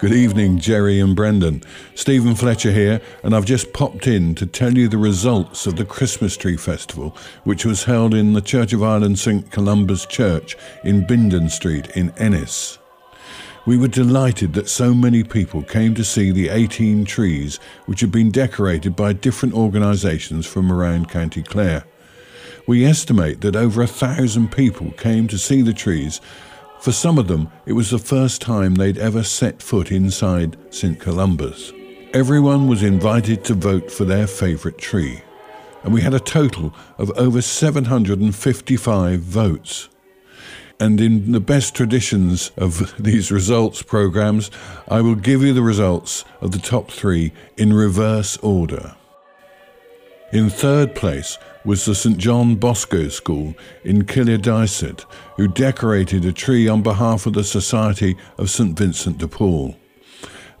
Good evening, Jerry and Brendan. Stephen Fletcher here, and I've just popped in to tell you the results of the Christmas Tree Festival, which was held in the Church of Ireland St Columba's Church in Bindon Street in Ennis. We were delighted that so many people came to see the 18 trees which had been decorated by different organisations from around County Clare. We estimate that over a thousand people came to see the trees for some of them, it was the first time they'd ever set foot inside St. Columba's. Everyone was invited to vote for their favourite tree, and we had a total of over 755 votes. And in the best traditions of these results programs, I will give you the results of the top three in reverse order. In third place was the St John Bosco School in Kildysart, who decorated a tree on behalf of the Society of St Vincent de Paul.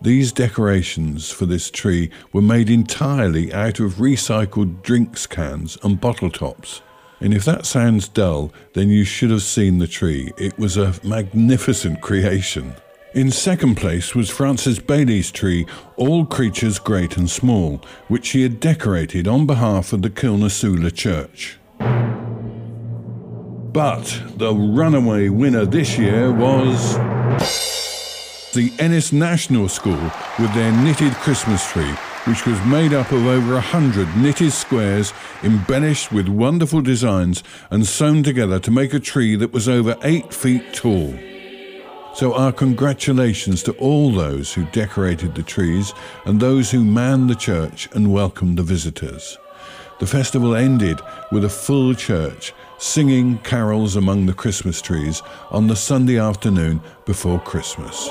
These decorations for this tree were made entirely out of recycled drinks cans and bottle tops. And if that sounds dull, then you should have seen the tree. It was a magnificent creation. In second place was Francis Bailey's tree, All Creatures Great and Small, which she had decorated on behalf of the Kilnasoolagh Church. But the runaway winner this year was the Ennis National School with their knitted Christmas tree, which was made up of over a hundred knitted squares embellished with wonderful designs and sewn together to make a tree that was over eight feet tall. So, our congratulations to all those who decorated the trees and those who manned the church and welcomed the visitors. The festival ended with a full church singing carols among the Christmas trees on the Sunday afternoon before Christmas.